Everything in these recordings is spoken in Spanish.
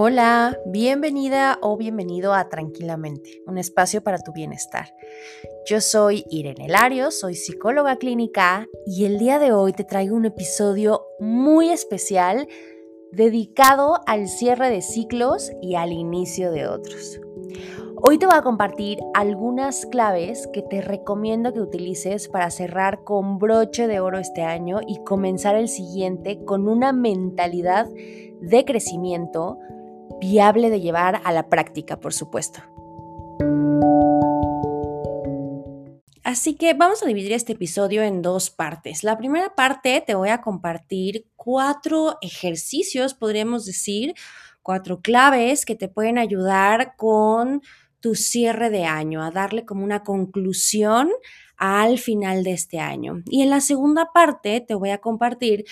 Hola, bienvenida o bienvenido a Tranquilamente, un espacio para tu bienestar. Yo soy Irene Lario, soy psicóloga clínica y el día de hoy te traigo un episodio muy especial dedicado al cierre de ciclos y al inicio de otros. Hoy te voy a compartir algunas claves que te recomiendo que utilices para cerrar con broche de oro este año y comenzar el siguiente con una mentalidad de crecimiento, viable de llevar a la práctica, por supuesto. Así que vamos a dividir este episodio en dos partes. La primera parte te voy a compartir cuatro ejercicios, podríamos decir, cuatro claves que te pueden ayudar con tu cierre de año, a darle como una conclusión al final de este año. Y en la segunda parte te voy a compartir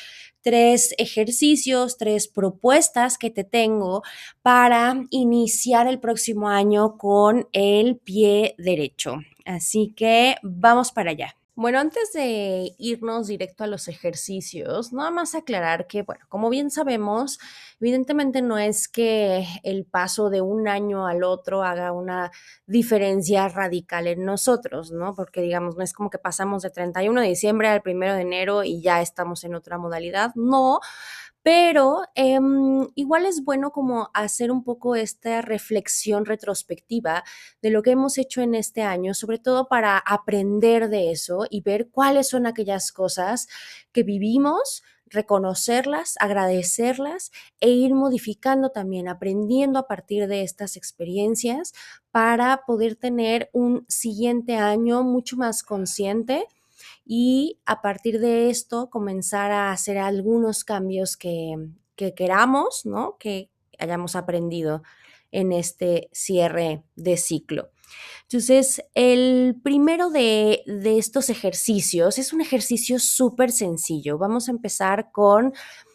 tres ejercicios, tres propuestas que te tengo para iniciar el próximo año con el pie derecho. Así que vamos para allá. Bueno, antes de irnos directo a los ejercicios, nada más aclarar que, bueno, como bien sabemos, evidentemente no es que el paso de un año al otro haga una diferencia radical en nosotros, ¿no? Porque, digamos, no es como que pasamos de 31 de diciembre al 1 de enero y ya estamos en otra modalidad, no pero em, igual es bueno como hacer un poco esta reflexión retrospectiva de lo que hemos hecho en este año, sobre todo para aprender de eso y ver cuáles son aquellas cosas que vivimos, reconocerlas, agradecerlas e ir modificando también, aprendiendo a partir de estas experiencias para poder tener un siguiente año mucho más consciente y a partir de esto comenzar a hacer algunos cambios que, queramos, ¿no? Que hayamos aprendido en este cierre de ciclo. Entonces, el primero de, de estos ejercicios es un ejercicio súper sencillo. Vamos a empezar con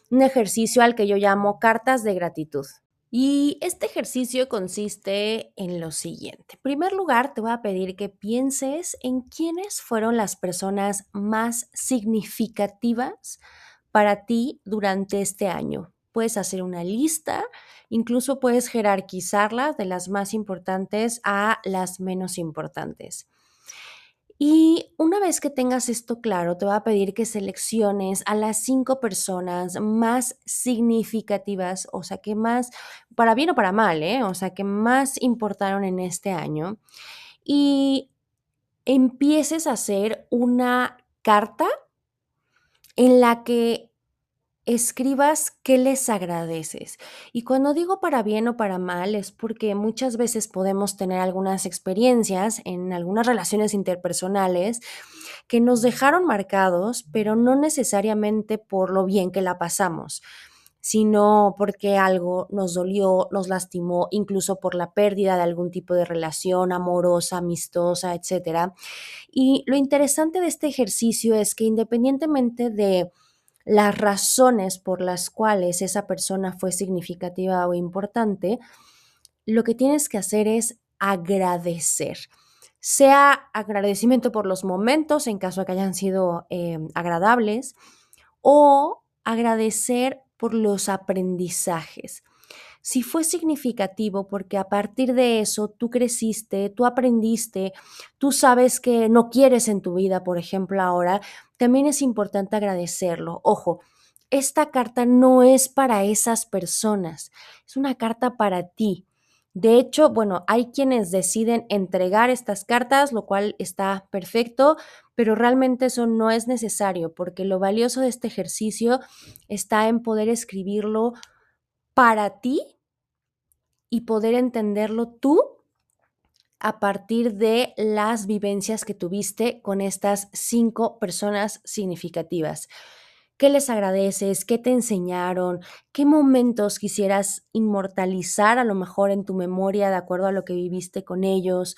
un ejercicio al que yo llamo cartas de gratitud. Y este ejercicio consiste en lo siguiente. En primer lugar, te voy a pedir que pienses en quiénes fueron las personas más significativas para ti durante este año. Puedes hacer una lista, incluso puedes jerarquizarla de las más importantes a las menos importantes. Y una vez que tengas esto claro, te voy a pedir que selecciones a las cinco personas más significativas, o sea, que más, para bien o para mal, ¿eh? o sea, que más importaron en este año. Y empieces a hacer una carta en la que escribas qué les agradeces. Y cuando digo para bien o para mal es porque muchas veces podemos tener algunas experiencias en algunas relaciones interpersonales que nos dejaron marcados, pero no necesariamente por lo bien que la pasamos sino porque algo nos dolió, nos lastimó, incluso por la pérdida de algún tipo de relación amorosa, amistosa, etc. Y lo interesante de este ejercicio es que independientemente de las razones por las cuales esa persona fue significativa o importante, lo que tienes que hacer es agradecer. Sea agradecimiento por los momentos, en caso de que hayan sido eh, agradables, o agradecer por los aprendizajes si fue significativo porque a partir de eso tú creciste, tú aprendiste, tú sabes que no quieres en tu vida, por ejemplo, ahora, también es importante agradecerlo. Ojo, esta carta no es para esas personas, es una carta para ti. De hecho, bueno, hay quienes deciden entregar estas cartas, lo cual está perfecto, pero realmente eso no es necesario porque lo valioso de este ejercicio está en poder escribirlo para ti y poder entenderlo tú a partir de las vivencias que tuviste con estas cinco personas significativas. ¿Qué les agradeces? ¿Qué te enseñaron? ¿Qué momentos quisieras inmortalizar a lo mejor en tu memoria de acuerdo a lo que viviste con ellos?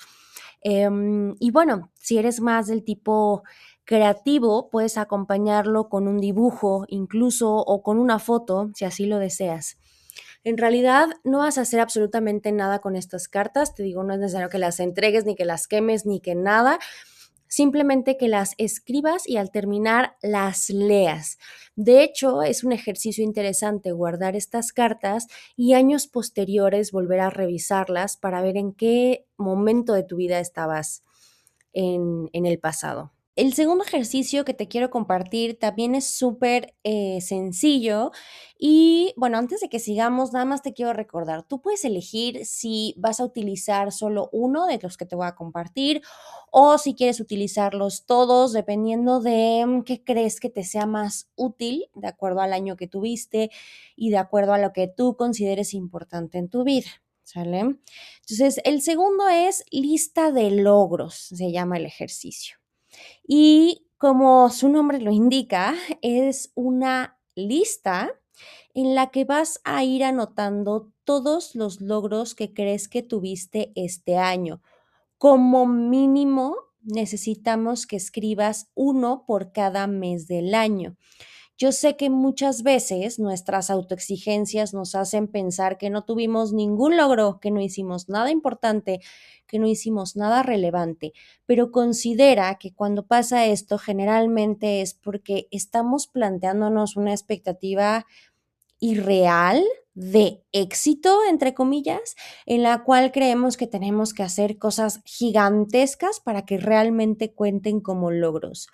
Em, y bueno, si eres más del tipo creativo, puedes acompañarlo con un dibujo incluso o con una foto, si así lo deseas. En realidad no vas a hacer absolutamente nada con estas cartas, te digo, no es necesario que las entregues, ni que las quemes, ni que nada. simplemente que las escribas y al terminar las leas. De hecho, es un ejercicio interesante guardar estas cartas y años posteriores volver a revisarlas para ver en qué momento de tu vida estabas en, en el pasado. El segundo ejercicio que te quiero compartir también es súper eh, sencillo y bueno, antes de que sigamos, nada más te quiero recordar, tú puedes elegir si vas a utilizar solo uno de los que te voy a compartir o si quieres utilizarlos todos, dependiendo de mm, qué crees que te sea más útil, de acuerdo al año que tuviste y de acuerdo a lo que tú consideres importante en tu vida. ¿Sale? Entonces, el segundo es lista de logros, se llama el ejercicio. Y como su nombre lo indica, es una lista en la que vas a ir anotando todos los logros que crees que tuviste este año. Como mínimo, necesitamos que escribas uno por cada mes del año. Yo sé que muchas veces nuestras autoexigencias nos hacen pensar que no tuvimos ningún logro, que no hicimos nada importante, que no hicimos nada relevante, pero considera que cuando pasa esto generalmente es porque estamos planteándonos una expectativa irreal de éxito, entre comillas, en la cual creemos que tenemos que hacer cosas gigantescas para que realmente cuenten como logros.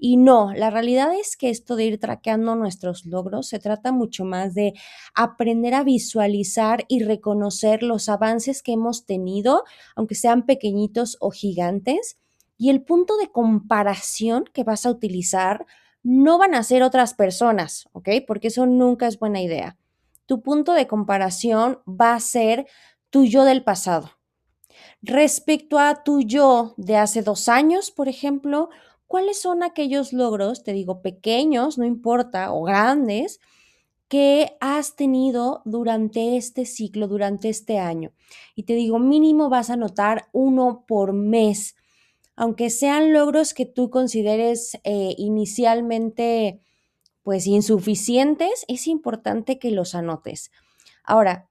Y no, la realidad es que esto de ir traqueando nuestros logros se trata mucho más de aprender a visualizar y reconocer los avances que hemos tenido, aunque sean pequeñitos o gigantes. Y el punto de comparación que vas a utilizar no van a ser otras personas, ¿ok? Porque eso nunca es buena idea. Tu punto de comparación va a ser tu yo del pasado. Respecto a tu yo de hace dos años, por ejemplo, ¿cuáles son aquellos logros, te digo, pequeños, no importa, o grandes, que has tenido durante este ciclo, durante este año? Y te digo, mínimo vas a notar uno por mes, aunque sean logros que tú consideres eh, inicialmente pues insuficientes, es importante que los anotes. Ahora,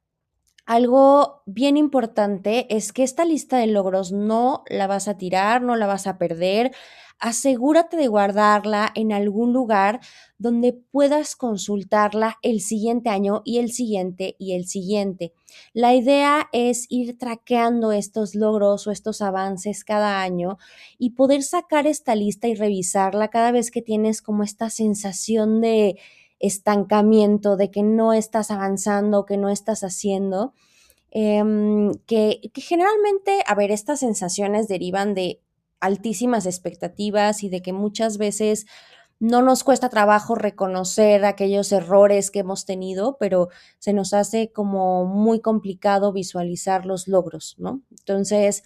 algo bien importante es que esta lista de logros no la vas a tirar, no la vas a perder asegúrate de guardarla en algún lugar donde puedas consultarla el siguiente año y el siguiente y el siguiente. La idea es ir traqueando estos logros o estos avances cada año y poder sacar esta lista y revisarla cada vez que tienes como esta sensación de estancamiento, de que no estás avanzando, que no estás haciendo. Em, que, que, generalmente, a ver, estas sensaciones derivan de altísimas expectativas y de que muchas veces no nos cuesta trabajo reconocer aquellos errores que hemos tenido, pero se nos hace como muy complicado visualizar los logros, ¿no? Entonces,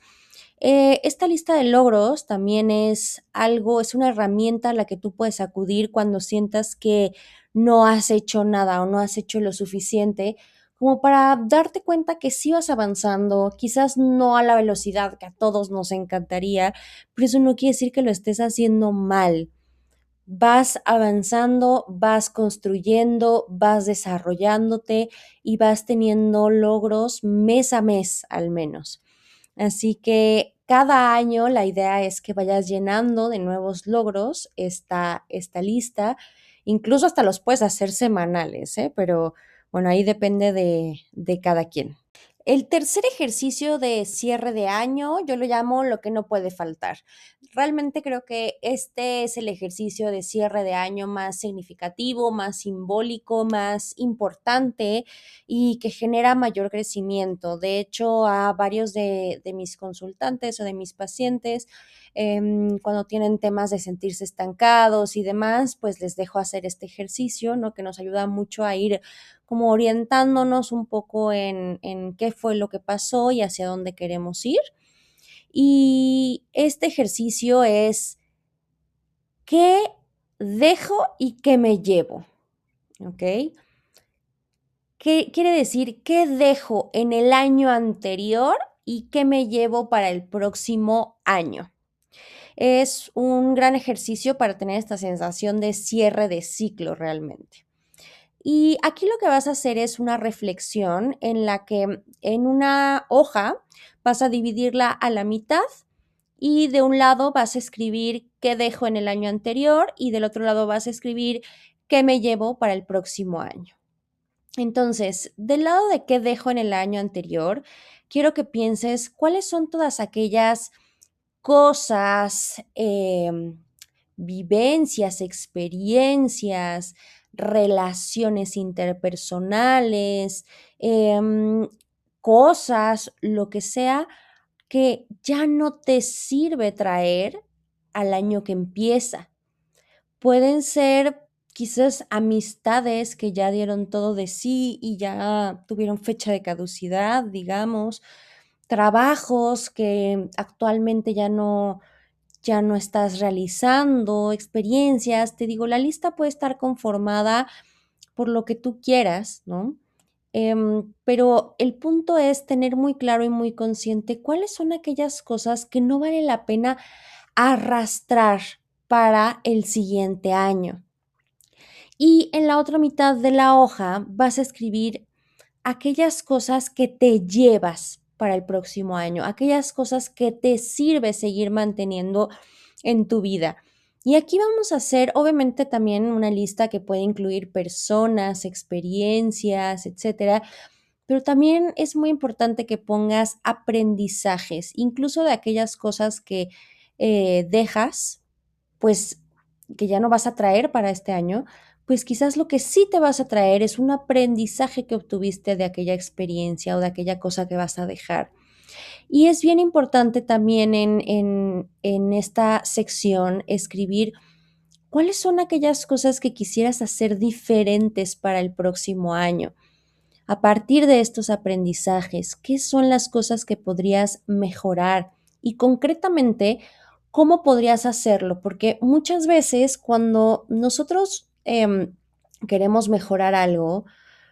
eh, esta lista de logros también es algo, es una herramienta a la que tú puedes acudir cuando sientas que no has hecho nada o no has hecho lo suficiente como para darte cuenta que sí vas avanzando, quizás no a la velocidad que a todos nos encantaría, pero eso no quiere decir que lo estés haciendo mal. Vas avanzando, vas construyendo, vas desarrollándote y vas teniendo logros mes a mes al menos. Así que cada año la idea es que vayas llenando de nuevos logros esta, esta lista. Incluso hasta los puedes hacer semanales, ¿eh? pero bueno, ahí depende de, de cada quien. El tercer ejercicio de cierre de año, yo lo llamo lo que no puede faltar. Realmente creo que este es el ejercicio de cierre de año más significativo, más simbólico, más importante y que genera mayor crecimiento. De hecho, a varios de, mis consultantes o de mis pacientes, em, cuando tienen temas de sentirse estancados y demás, pues les dejo hacer este ejercicio, ¿no? Que nos ayuda mucho a ir como orientándonos un poco en, en qué fue lo que pasó y hacia dónde queremos ir. Y este ejercicio es qué dejo y qué me llevo. ¿Ok? ¿Qué quiere decir qué dejo en el año anterior y qué me llevo para el próximo año? Es un gran ejercicio para tener esta sensación de cierre de ciclo realmente. Y aquí lo que vas a hacer es una reflexión en la que en una hoja vas a dividirla a la mitad y de un lado vas a escribir qué dejo en el año anterior y del otro lado vas a escribir qué me llevo para el próximo año. Entonces, del lado de qué dejo en el año anterior, quiero que pienses cuáles son todas aquellas cosas, em, vivencias, experiencias, relaciones interpersonales, em, cosas, lo que sea, que ya no te sirve traer al año que empieza. Pueden ser quizás amistades que ya dieron todo de sí y ya tuvieron fecha de caducidad, digamos, trabajos que actualmente ya no ya no estás realizando, experiencias, te digo, la lista puede estar conformada por lo que tú quieras, ¿no? Em, pero el punto es tener muy claro y muy consciente cuáles son aquellas cosas que no vale la pena arrastrar para el siguiente año. Y en la otra mitad de la hoja vas a escribir aquellas cosas que te llevas para el próximo año, aquellas cosas que te sirve seguir manteniendo en tu vida. Y aquí vamos a hacer, obviamente, también una lista que puede incluir personas, experiencias, etcétera. Pero también es muy importante que pongas aprendizajes, incluso de aquellas cosas que eh, dejas, pues que ya no vas a traer para este año, pues quizás lo que sí te vas a traer es un aprendizaje que obtuviste de aquella experiencia o de aquella cosa que vas a dejar. Y es bien importante también en, en, esta sección escribir cuáles son aquellas cosas que quisieras hacer diferentes para el próximo año. A partir de estos aprendizajes, ¿qué son las cosas que podrías mejorar? Y concretamente, ¿cómo podrías hacerlo? Porque muchas veces cuando nosotros em, queremos mejorar algo,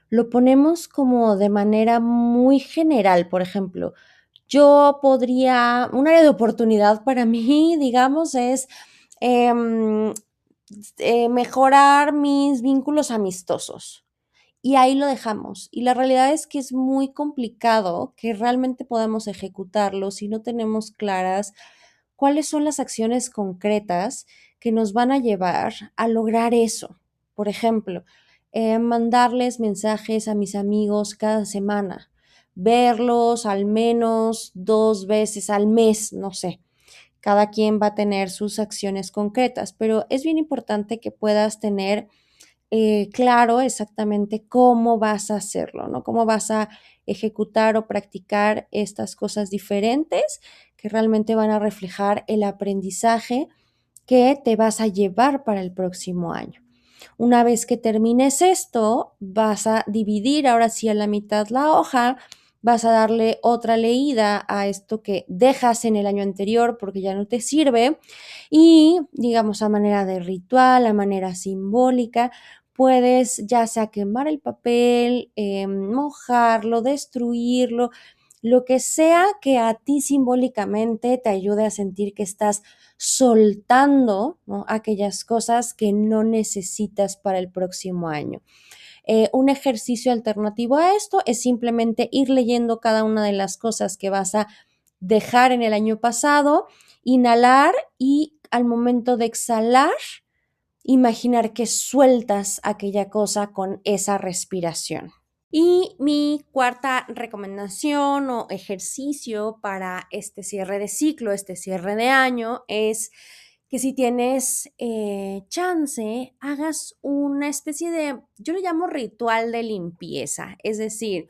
lo ponemos como de manera muy general. Por ejemplo, yo podría, un área de oportunidad para mí, digamos, es em, eh, mejorar mis vínculos amistosos. Y ahí lo dejamos. Y la realidad es que es muy complicado que realmente podamos ejecutarlo si no tenemos claras cuáles son las acciones concretas que nos van a llevar a lograr eso. Por ejemplo, eh, mandarles mensajes a mis amigos cada semana verlos al menos dos veces al mes, no sé. Cada quien va a tener sus acciones concretas, pero es bien importante que puedas tener eh, claro exactamente cómo vas a hacerlo, ¿no? Cómo vas a ejecutar o practicar estas cosas diferentes que realmente van a reflejar el aprendizaje que te vas a llevar para el próximo año. Una vez que termines esto, vas a dividir ahora sí a la mitad la hoja vas a darle otra leída a esto que dejas en el año anterior porque ya no te sirve y digamos a manera de ritual, a manera simbólica, puedes ya sea quemar el papel, eh, mojarlo, destruirlo, lo que sea que a ti simbólicamente te ayude a sentir que estás soltando aquellas cosas que no necesitas para el próximo año. Eh, un ejercicio alternativo a esto es simplemente ir leyendo cada una de las cosas que vas a dejar en el año pasado, inhalar y al momento de exhalar, imaginar que sueltas aquella cosa con esa respiración. Y mi cuarta recomendación o ejercicio para este cierre de ciclo, este cierre de año, es que si tienes eh, chance, hagas una especie de, yo le llamo ritual de limpieza, es decir,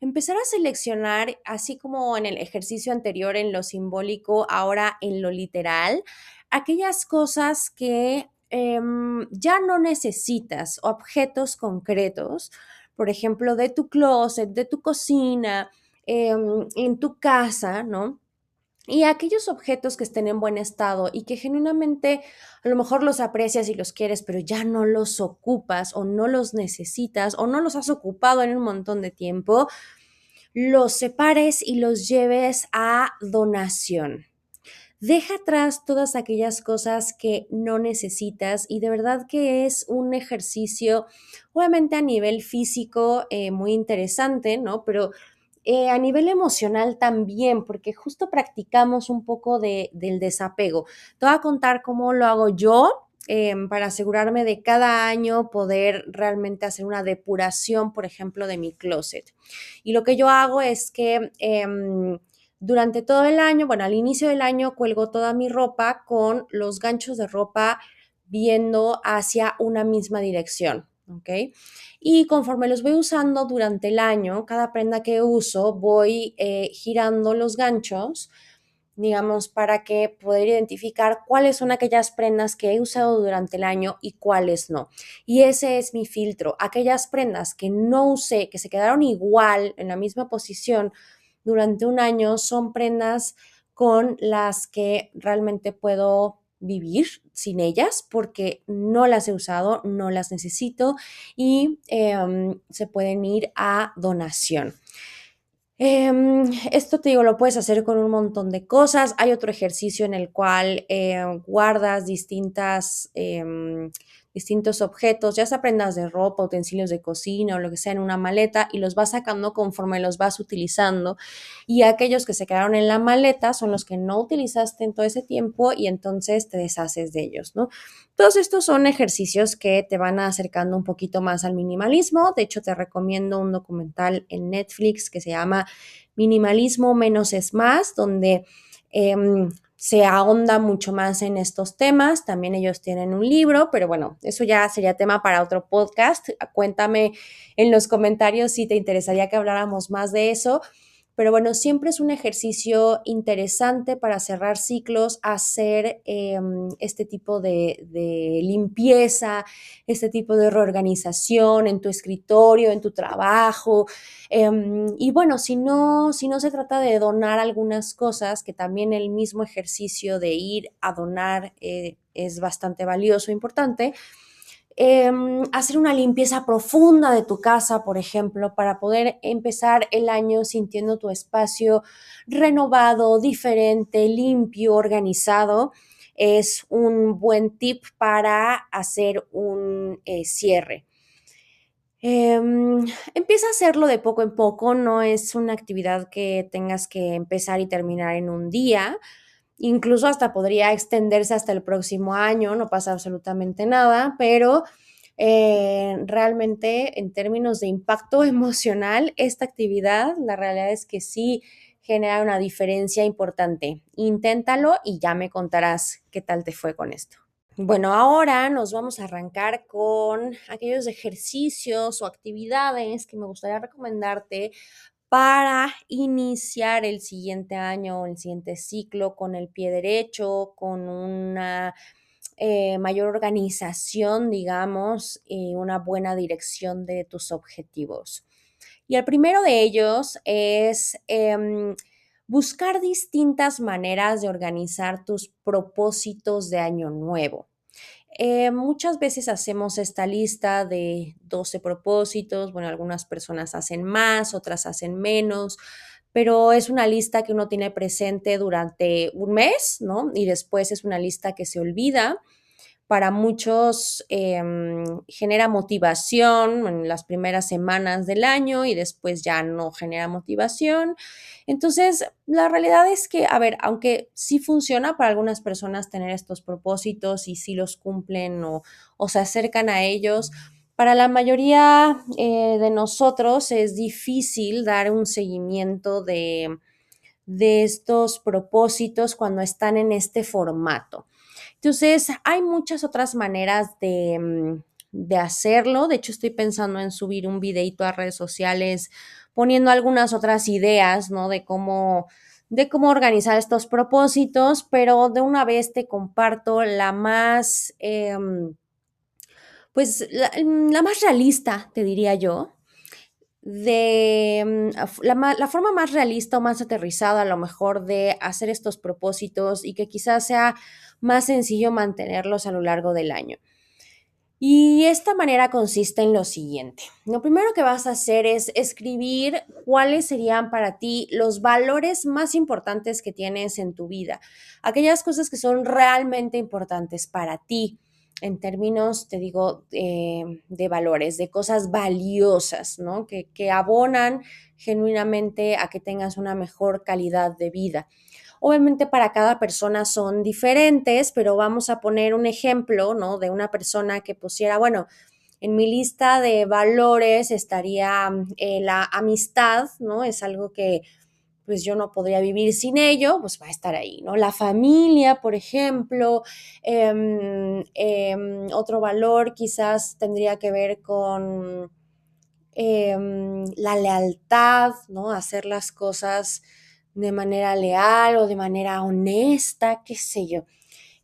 empezar a seleccionar, así como en el ejercicio anterior en lo simbólico, ahora en lo literal, aquellas cosas que em, ya no necesitas, objetos concretos, por ejemplo, de tu closet, de tu cocina, em, en tu casa, ¿no? Y aquellos objetos que estén en buen estado y que genuinamente a lo mejor los aprecias y los quieres, pero ya no los ocupas o no los necesitas o no los has ocupado en un montón de tiempo, los separes y los lleves a donación. Deja atrás todas aquellas cosas que no necesitas y de verdad que es un ejercicio, obviamente a nivel físico, eh, muy interesante, ¿no? Pero eh, a nivel emocional también, porque justo practicamos un poco de, del desapego. Te voy a contar cómo lo hago yo Em, para asegurarme de cada año poder realmente hacer una depuración, por ejemplo, de mi closet. Y lo que yo hago es que em, durante todo el año, bueno, al inicio del año cuelgo toda mi ropa con los ganchos de ropa viendo hacia una misma dirección. ¿ok? Y conforme los voy usando durante el año, cada prenda que uso, voy eh, girando los ganchos digamos, para que poder identificar cuáles son aquellas prendas que he usado durante el año y cuáles no. Y ese es mi filtro. Aquellas prendas que no usé, que se quedaron igual en la misma posición durante un año, son prendas con las que realmente puedo vivir sin ellas porque no las he usado, no las necesito y em, se pueden ir a donación. Em, esto te digo, lo puedes hacer con un montón de cosas. Hay otro ejercicio en el cual eh, guardas distintas em, distintos objetos, ya sea prendas de ropa, utensilios de cocina o lo que sea en una maleta y los vas sacando conforme los vas utilizando. Y aquellos que se quedaron en la maleta son los que no utilizaste en todo ese tiempo y entonces te deshaces de ellos, ¿no? Todos estos son ejercicios que te van acercando un poquito más al minimalismo. De hecho, te recomiendo un documental en Netflix que se llama Minimalismo menos es más, donde... Em, se ahonda mucho más en estos temas. También ellos tienen un libro, pero bueno, eso ya sería tema para otro podcast. Cuéntame en los comentarios si te interesaría que habláramos más de eso. Pero bueno, siempre es un ejercicio interesante para cerrar ciclos, hacer em, este tipo de, limpieza, este tipo de reorganización en tu escritorio, en tu trabajo. Em, y bueno, si no, si no se trata de donar algunas cosas, que también el mismo ejercicio de ir a donar eh, es bastante valioso, e importante Em, hacer una limpieza profunda de tu casa, por ejemplo, para poder empezar el año sintiendo tu espacio renovado, diferente, limpio, organizado. Es un buen tip para hacer un eh, cierre. Em, empieza a hacerlo de poco en poco, no es una actividad que tengas que empezar y terminar en un día incluso hasta podría extenderse hasta el próximo año, no pasa absolutamente nada, pero eh, realmente en términos de impacto emocional, esta actividad, la realidad es que sí genera una diferencia importante. Inténtalo y ya me contarás qué tal te fue con esto. Bueno, ahora nos vamos a arrancar con aquellos ejercicios o actividades que me gustaría recomendarte para iniciar el siguiente año o el siguiente ciclo con el pie derecho, con una eh, mayor organización, digamos, y una buena dirección de tus objetivos. Y el primero de ellos es em, buscar distintas maneras de organizar tus propósitos de año nuevo. Eh, muchas veces hacemos esta lista de 12 propósitos, bueno, algunas personas hacen más, otras hacen menos, pero es una lista que uno tiene presente durante un mes, ¿no? Y después es una lista que se olvida para muchos em, genera motivación en las primeras semanas del año y después ya no genera motivación. Entonces, la realidad es que, a ver, aunque sí funciona para algunas personas tener estos propósitos y sí los cumplen o, se acercan a ellos, para la mayoría eh, de nosotros es difícil dar un seguimiento de, de estos propósitos cuando están en este formato. Entonces, hay muchas otras maneras mm, de, hacerlo. De hecho, estoy pensando en subir un videito a redes sociales poniendo algunas otras ideas, ¿no? De cómo, de cómo organizar estos propósitos, pero de una vez te comparto la más, em, pues, la, la, más realista, te diría yo, de mm, la, la, forma más realista o más aterrizada a lo mejor de hacer estos propósitos y que quizás sea más sencillo mantenerlos a lo largo del año. Y esta manera consiste en lo siguiente. Lo primero que vas a hacer es escribir cuáles serían para ti los valores más importantes que tienes en tu vida, aquellas cosas que son realmente importantes para ti en términos, te digo, eh, de valores, de cosas valiosas, ¿no? Que, que abonan genuinamente a que tengas una mejor calidad de vida. Obviamente para cada persona son diferentes, pero vamos a poner un ejemplo, ¿no? De una persona que pusiera, bueno, en mi lista de valores estaría eh, la amistad, ¿no? Es algo que pues yo no podría vivir sin ello, pues va a estar ahí, ¿no? La familia, por ejemplo, em, em, otro valor quizás tendría que ver con em, la lealtad, ¿no? Hacer las cosas de manera leal o de manera honesta, qué sé yo.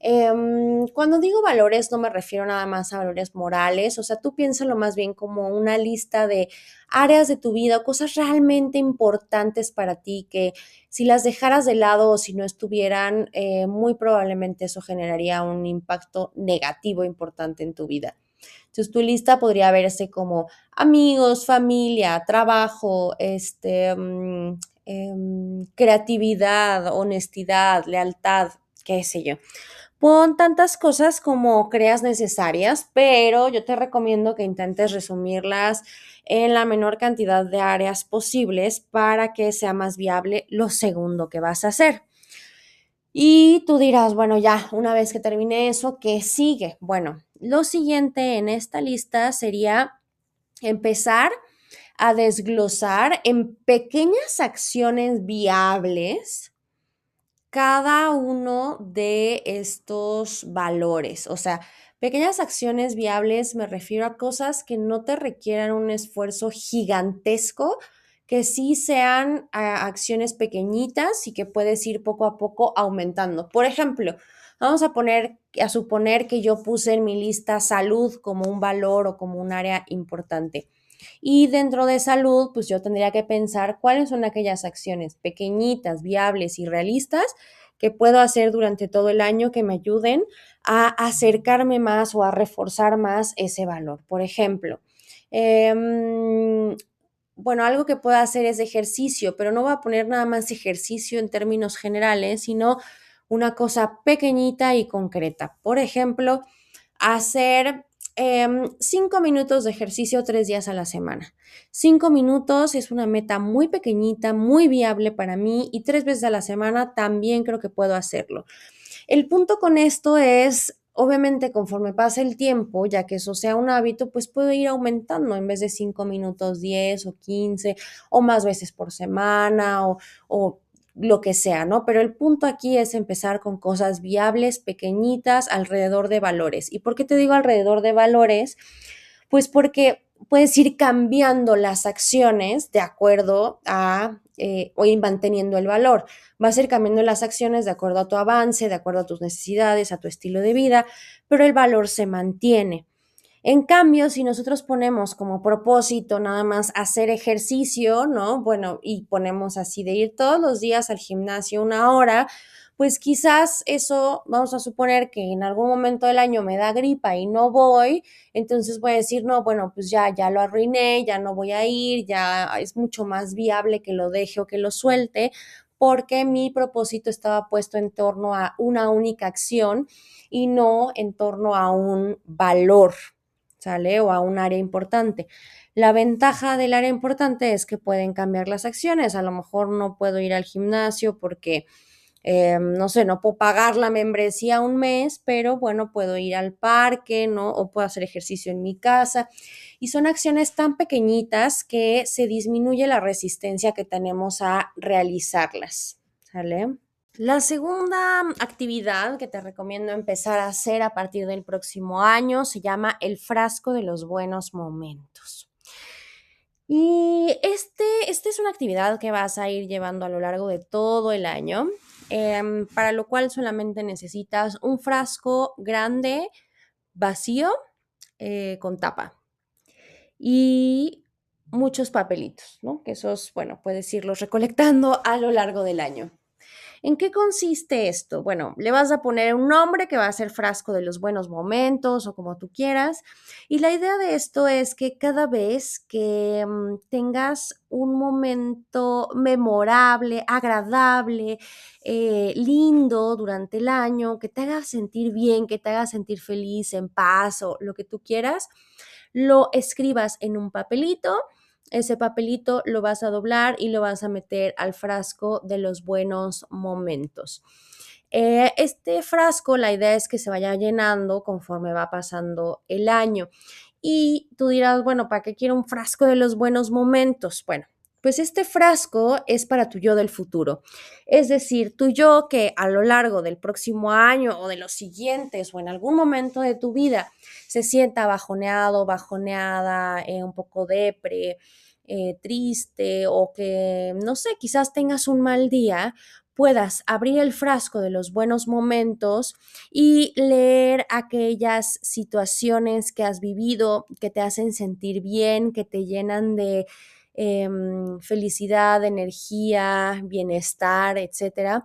Em, cuando digo valores no me refiero nada más a valores morales, o sea, tú piénsalo más bien como una lista de áreas de tu vida, cosas realmente importantes para ti que si las dejaras de lado o si no estuvieran, eh, muy probablemente eso generaría un impacto negativo importante en tu vida. Entonces tu lista podría verse como amigos, familia, trabajo, este, mm, em, creatividad, honestidad, lealtad, qué sé yo. Pon tantas cosas como creas necesarias, pero yo te recomiendo que intentes resumirlas en la menor cantidad de áreas posibles para que sea más viable lo segundo que vas a hacer. Y tú dirás, bueno, ya, una vez que termine eso, ¿qué sigue? Bueno, lo siguiente en esta lista sería empezar a desglosar en pequeñas acciones viables cada uno de estos valores. O sea, pequeñas acciones viables me refiero a cosas que no te requieran un esfuerzo gigantesco, que sí sean acciones pequeñitas y que puedes ir poco a poco aumentando. Por ejemplo, vamos a poner a suponer que yo puse en mi lista salud como un valor o como un área importante. Y dentro de salud, pues yo tendría que pensar cuáles son aquellas acciones pequeñitas, viables y realistas que puedo hacer durante todo el año que me ayuden a acercarme más o a reforzar más ese valor. Por ejemplo, em, bueno, algo que puedo hacer es ejercicio, pero no voy a poner nada más ejercicio en términos generales, sino una cosa pequeñita y concreta. Por ejemplo, hacer Em, cinco minutos de ejercicio tres días a la semana. Cinco minutos es una meta muy pequeñita, muy viable para mí y tres veces a la semana también creo que puedo hacerlo. El punto con esto es, obviamente, conforme pasa el tiempo, ya que eso sea un hábito, pues puedo ir aumentando en vez de cinco minutos, diez o quince o más veces por semana o, o lo que sea, ¿no? Pero el punto aquí es empezar con cosas viables, pequeñitas, alrededor de valores. ¿Y por qué te digo alrededor de valores? Pues porque puedes ir cambiando las acciones de acuerdo a eh, o manteniendo el valor. Vas a ir cambiando las acciones de acuerdo a tu avance, de acuerdo a tus necesidades, a tu estilo de vida, pero el valor se mantiene. En cambio, si nosotros ponemos como propósito nada más hacer ejercicio, ¿no? Bueno, y ponemos así de ir todos los días al gimnasio una hora, pues quizás eso, vamos a suponer que en algún momento del año me da gripa y no voy, entonces voy a decir, no, bueno, pues ya, ya lo arruiné, ya no voy a ir, ya es mucho más viable que lo deje o que lo suelte, porque mi propósito estaba puesto en torno a una única acción y no en torno a un valor, ¿sale? O a un área importante. La ventaja del área importante es que pueden cambiar las acciones. A lo mejor no puedo ir al gimnasio porque, eh, no sé, no puedo pagar la membresía un mes, pero bueno, puedo ir al parque, ¿no? O puedo hacer ejercicio en mi casa. Y son acciones tan pequeñitas que se disminuye la resistencia que tenemos a realizarlas, ¿sale? La segunda actividad que te recomiendo empezar a hacer a partir del próximo año se llama el frasco de los buenos momentos. Y este, esta es una actividad que vas a ir llevando a lo largo de todo el año, em, para lo cual solamente necesitas un frasco grande, vacío, eh, con tapa. Y muchos papelitos, ¿no? Que esos, bueno, puedes irlos recolectando a lo largo del año. ¿En qué consiste esto? Bueno, le vas a poner un nombre que va a ser frasco de los buenos momentos o como tú quieras. Y la idea de esto es que cada vez que mm, tengas un momento memorable, agradable, eh, lindo durante el año, que te haga sentir bien, que te haga sentir feliz, en paz o lo que tú quieras, lo escribas en un papelito. Ese papelito lo vas a doblar y lo vas a meter al frasco de los buenos momentos. Eh, este frasco, la idea es que se vaya llenando conforme va pasando el año. Y tú dirás, bueno, ¿para qué quiero un frasco de los buenos momentos? Bueno, pues este frasco es para tu yo del futuro. Es decir, tu yo que a lo largo del próximo año o de los siguientes o en algún momento de tu vida se sienta bajoneado, bajoneada, eh, un poco depre, eh, triste o que, no sé, quizás tengas un mal día, puedas abrir el frasco de los buenos momentos y leer aquellas situaciones que has vivido, que te hacen sentir bien, que te llenan de Em, felicidad, energía, bienestar, etcétera.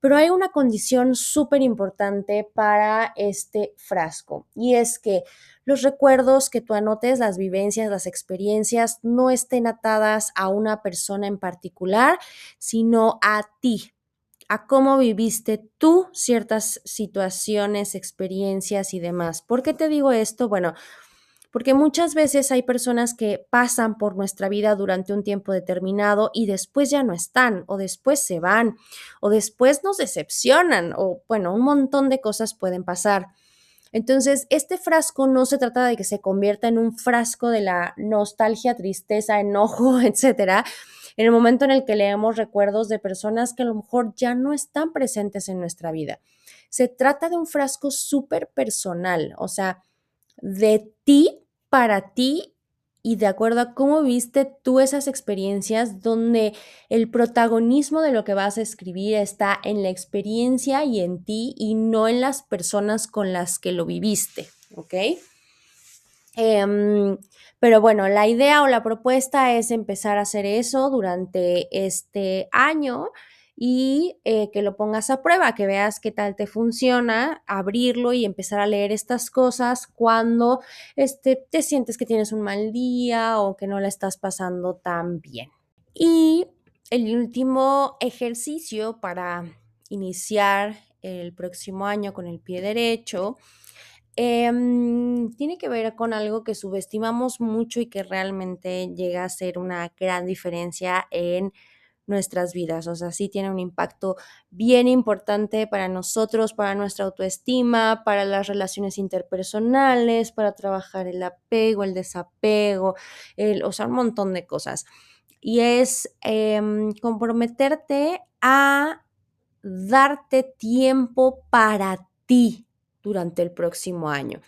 Pero hay una condición súper importante para este frasco y es que los recuerdos que tú anotes, las vivencias, las experiencias, no estén atadas a una persona en particular, sino a ti, a cómo viviste tú ciertas situaciones, experiencias y demás. ¿Por qué te digo esto? Bueno, porque muchas veces hay personas que pasan por nuestra vida durante un tiempo determinado y después ya no están, o después se van, o después nos decepcionan, o bueno, un montón de cosas pueden pasar. Entonces, este frasco no se trata de que se convierta en un frasco de la nostalgia, tristeza, enojo, etcétera, en el momento en el que leemos recuerdos de personas que a lo mejor ya no están presentes en nuestra vida. Se trata de un frasco súper personal, o sea, de ti para ti y de acuerdo a cómo viste tú esas experiencias donde el protagonismo de lo que vas a escribir está en la experiencia y en ti y no en las personas con las que lo viviste, ¿ok? Em, pero bueno, la idea o la propuesta es empezar a hacer eso durante este año y eh, que lo pongas a prueba, que veas qué tal te funciona, abrirlo y empezar a leer estas cosas cuando este, te sientes que tienes un mal día o que no la estás pasando tan bien. Y el último ejercicio para iniciar el próximo año con el pie derecho em, tiene que ver con algo que subestimamos mucho y que realmente llega a ser una gran diferencia en nuestras vidas. O sea, sí tiene un impacto bien importante para nosotros, para nuestra autoestima, para las relaciones interpersonales, para trabajar el apego, el desapego, el, o sea, un montón de cosas. Y es em, comprometerte a darte tiempo para ti durante el próximo año.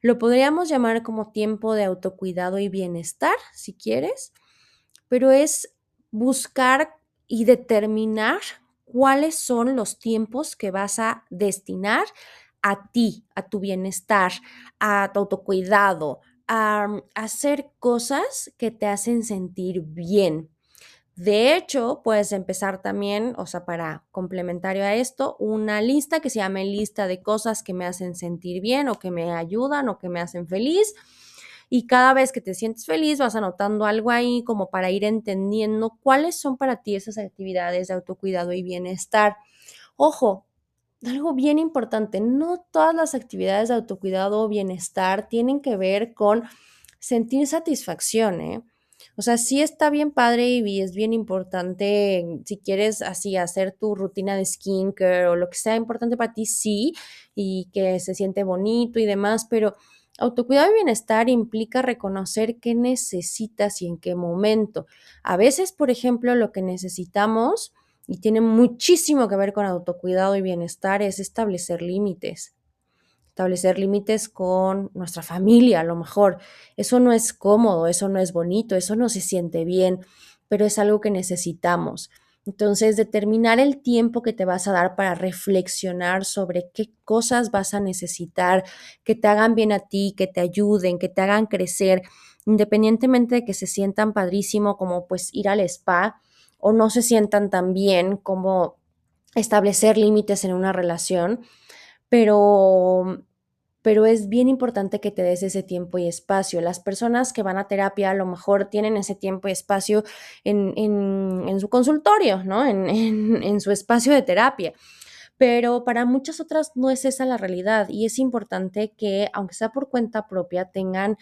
Lo podríamos llamar como tiempo de autocuidado y bienestar, si quieres, pero es buscar y determinar cuáles son los tiempos que vas a destinar a ti, a tu bienestar, a tu autocuidado, a, mm, hacer cosas que te hacen sentir bien. De hecho, puedes empezar también, o sea, para complementario a esto, una lista que se llame lista de cosas que me hacen sentir bien o que me ayudan o que me hacen feliz y cada vez que te sientes feliz vas anotando algo ahí como para ir entendiendo cuáles son para ti esas actividades de autocuidado y bienestar. Ojo, algo bien importante, no todas las actividades de autocuidado o bienestar tienen que ver con sentir satisfacción, ¿eh? O sea, sí está bien padre y es bien importante si quieres así hacer tu rutina de skincare o lo que sea importante para ti, sí, y que se siente bonito y demás, pero Autocuidado y bienestar implica reconocer qué necesitas y en qué momento. A veces, por ejemplo, lo que necesitamos, y tiene muchísimo que ver con autocuidado y bienestar, es establecer límites. Establecer límites con nuestra familia, a lo mejor. Eso no es cómodo, eso no es bonito, eso no se siente bien, pero es algo que necesitamos. Entonces, determinar el tiempo que te vas a dar para reflexionar sobre qué cosas vas a necesitar, que te hagan bien a ti, que te ayuden, que te hagan crecer, independientemente de que se sientan padrísimo como pues ir al spa o no se sientan tan bien como establecer límites en una relación, pero pero es bien importante que te des ese tiempo y espacio. Las personas que van a terapia a lo mejor tienen ese tiempo y espacio en, en, su consultorio, ¿no? En, en, su espacio de terapia. Pero para muchas otras no es esa la realidad y es importante que, aunque sea por cuenta propia, tengan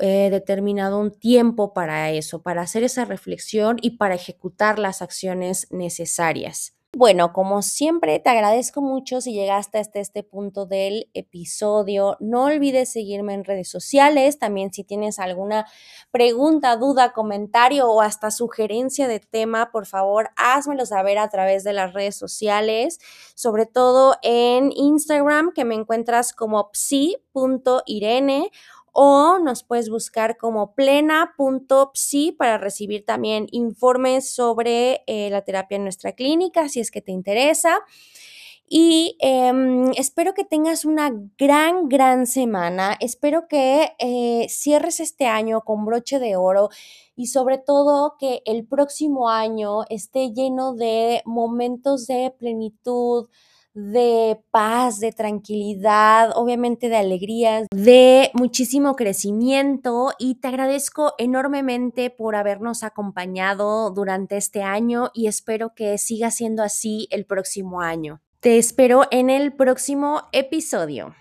eh, determinado un tiempo para eso, para hacer esa reflexión y para ejecutar las acciones necesarias. Bueno, como siempre, te agradezco mucho si llegaste hasta este punto del episodio. No olvides seguirme en redes sociales. También si tienes alguna pregunta, duda, comentario o hasta sugerencia de tema, por favor, házmelo saber a través de las redes sociales, sobre todo en Instagram, que me encuentras como psi.irene o nos puedes buscar como plena.psi para recibir también informes sobre eh, la terapia en nuestra clínica, si es que te interesa. Y em, espero que tengas una gran, gran semana. Espero que eh, cierres este año con broche de oro y sobre todo que el próximo año esté lleno de momentos de plenitud, de paz, de tranquilidad, obviamente de alegrías, de muchísimo crecimiento y te agradezco enormemente por habernos acompañado durante este año y espero que siga siendo así el próximo año. Te espero en el próximo episodio.